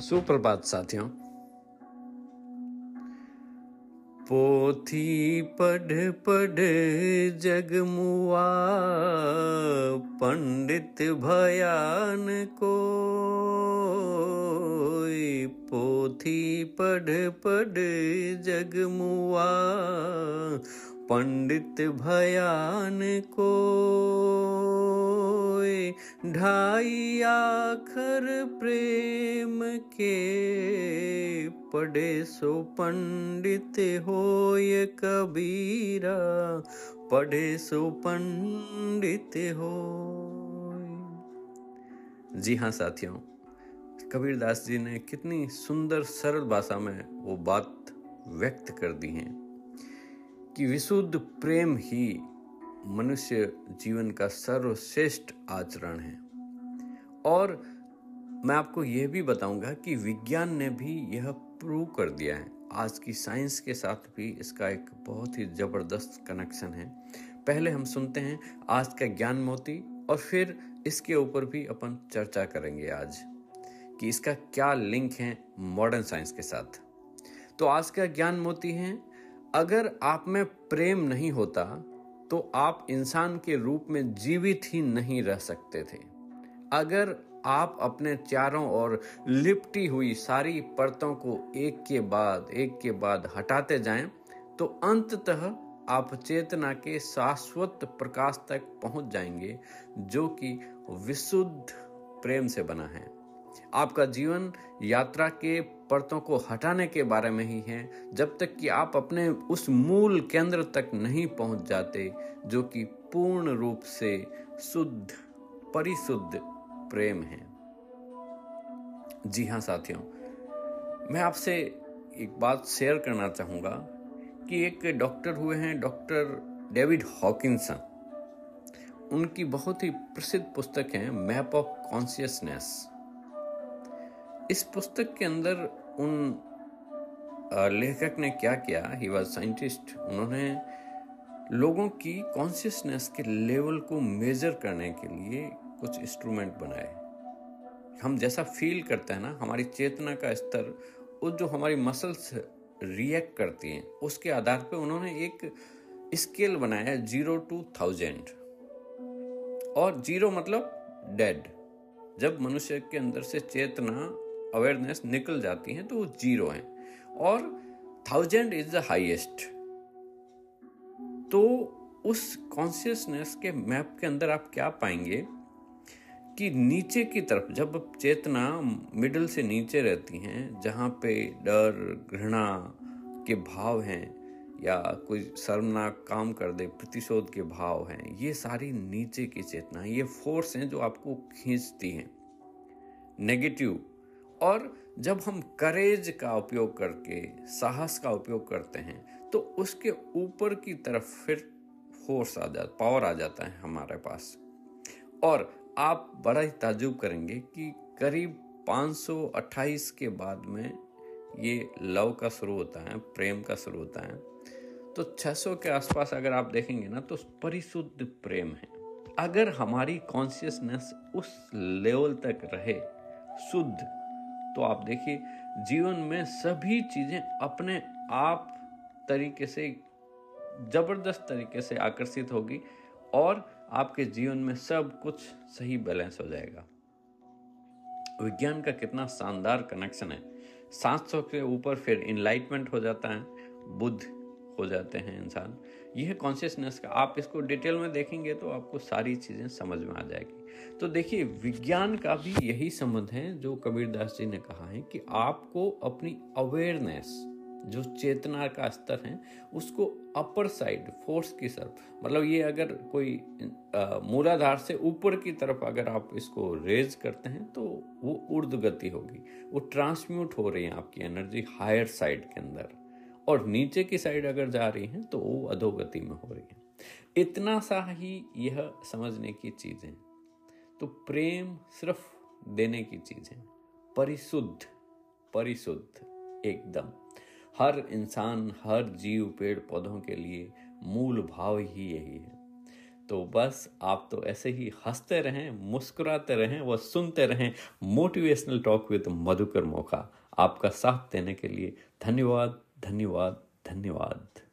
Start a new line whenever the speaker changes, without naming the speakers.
सुप्रभात साथियों। पोथी पढ़ पढ़ जगमुआ पंडित भयान को पोथी पढ़ पढ़ जगमुआ पंडित भयान को ढाई आखर प्रेम के पढ़े सो पंडित होय कबीरा, पढ़े सो पंडित हो जी हाँ साथियों, कबीरदास जी ने कितनी सुंदर सरल भाषा में वो बात व्यक्त कर दी है। कि विशुद्ध प्रेम ही मनुष्य जीवन का सर्वश्रेष्ठ आचरण है। और मैं आपको यह भी बताऊँगा कि विज्ञान ने भी यह प्रूव कर दिया है। आज की साइंस के साथ भी इसका एक बहुत ही ज़बरदस्त कनेक्शन है। पहले हम सुनते हैं आज का ज्ञान मोती और फिर इसके ऊपर भी अपन चर्चा करेंगे आज कि इसका क्या लिंक है मॉडर्न साइंस के साथ। तो आज का ज्ञान मोती है अगर आप में प्रेम नहीं होता तो आप इंसान के रूप में जीवित ही नहीं रह सकते थे। अगर आप अपने चारों ओर लिपटी हुई सारी परतों को एक के बाद, एक के बाद हटाते जाएँ तो अंततः आप चेतना के शाश्वत प्रकाश तक पहुँच जाएँगे, जो कि विशुद्ध प्रेम से बना है। आपका जीवन यात्रा के परतों को हटाने के बारे में ही है। जब तक कि आप अपने उस मूल केंद्र तक नहीं पहुँच जाते, जो कि पूर्ण रूप से शुद्ध, परिशुद्ध प्रेम है। जी हाँ साथियों, मैं आपसे एक बात शेयर करना चाहूँगा कि एक डॉक्टर हुए हैं डॉक्टर डेविड हॉकिंसन। उनकी बहुत ही प्रसिद्ध पुस्तक है मैप ऑफ़ कॉन्शियसनेस। इस पुस्तक के अंदर उन लेखक ने क्या किया? ही वॉज़ साइंटिस्ट उन्होंने लोगों की कॉन्शियसनेस के लेवल को मेजर करने के लिए कुछ इंस्ट्रूमेंट बनाए। हम जैसा फील करते हैं ना, हमारी चेतना का स्तर वो जो हमारी मसल्स रिएक्ट करती हैं, उसके आधार पे उन्होंने एक स्केल बनाया ज़ीरो टू थाउज़ेंड और ज़ीरो मतलब डेड जब मनुष्य के अंदर से चेतना अवेयरनेस निकल जाती हैं तो वो ज़ीरो है। और थाउज़ेंड इज़ द हाइएस्ट तो उस कॉन्शियसनेस के मैप के अंदर आप क्या पाएँगे कि नीचे की तरफ़, जब चेतना मिडल से नीचे रहती हैं, जहाँ पे डर, घृणा के भाव हैं, या कोई शर्मनाक काम कर दे, प्रतिशोध के भाव हैं, ये सारी नीचे की चेतना ये फोर्स हैं जो आपको खींचती हैं। नेगेटिव और जब हम करेज का उपयोग करके, साहस का उपयोग करते हैं तो उसके ऊपर की तरफ़ फिर फोर्स आ जाता पावर आ जाता है हमारे पास। और आप बड़ा ही ताजुब करेंगे कि करीब 528 के बाद में ये लव का शुरू होता है, प्रेम का शुरू होता है। तो 600 के आसपास अगर आप देखेंगे ना तो परिशुद्ध प्रेम है। अगर हमारी कॉन्शियसनेस उस लेवल तक रहे, शुद्ध तो आप देखिए, जीवन में सभी चीज़ें अपने आप तरीके से, ज़बरदस्त तरीके से आकर्षित होगी और आपके जीवन में सब कुछ सही बैलेंस हो जाएगा। विज्ञान का कितना शानदार कनेक्शन है। 700 के ऊपर फिर इनलाइटमेंट हो जाता है। बुद्ध हो जाते हैं इंसान। यह कॉन्शियसनेस का, आप इसको डिटेल में देखेंगे तो आपको सारी चीज़ें समझ में आ जाएगी। तो देखिए, विज्ञान का भी यही संबंध है जो कबीरदास जी ने कहा है कि आपको अपनी अवेयरनेस जो चेतना का स्तर है, उसको अपर साइड फोर्स की तरफ़ मतलब ये अगर कोई मूलाधार से ऊपर की तरफ़ अगर आप इसको रेज करते हैं तो वो उर्द गति होगी। वो ट्रांसम्यूट हो रही है आपकी एनर्जी हायर साइड के अंदर। और नीचे की साइड अगर जा रही हैं तो वो अधोगति में हो रही है। इतना सा ही यह समझने की चीज़। है तो प्रेम सिर्फ़ देने की चीज़। है परिशुद्ध परिशुद्ध, एकदम। हर इंसान, हर जीव पेड़ पौधों के लिए मूल भाव ही यही है। तो बस आप तो ऐसे ही हँसते रहें, मुस्कुराते रहें व सुनते रहें मोटिवेशनल टॉक विद मधुकर मौका। आपका साथ देने के लिए धन्यवाद। धन्यवाद धन्यवाद।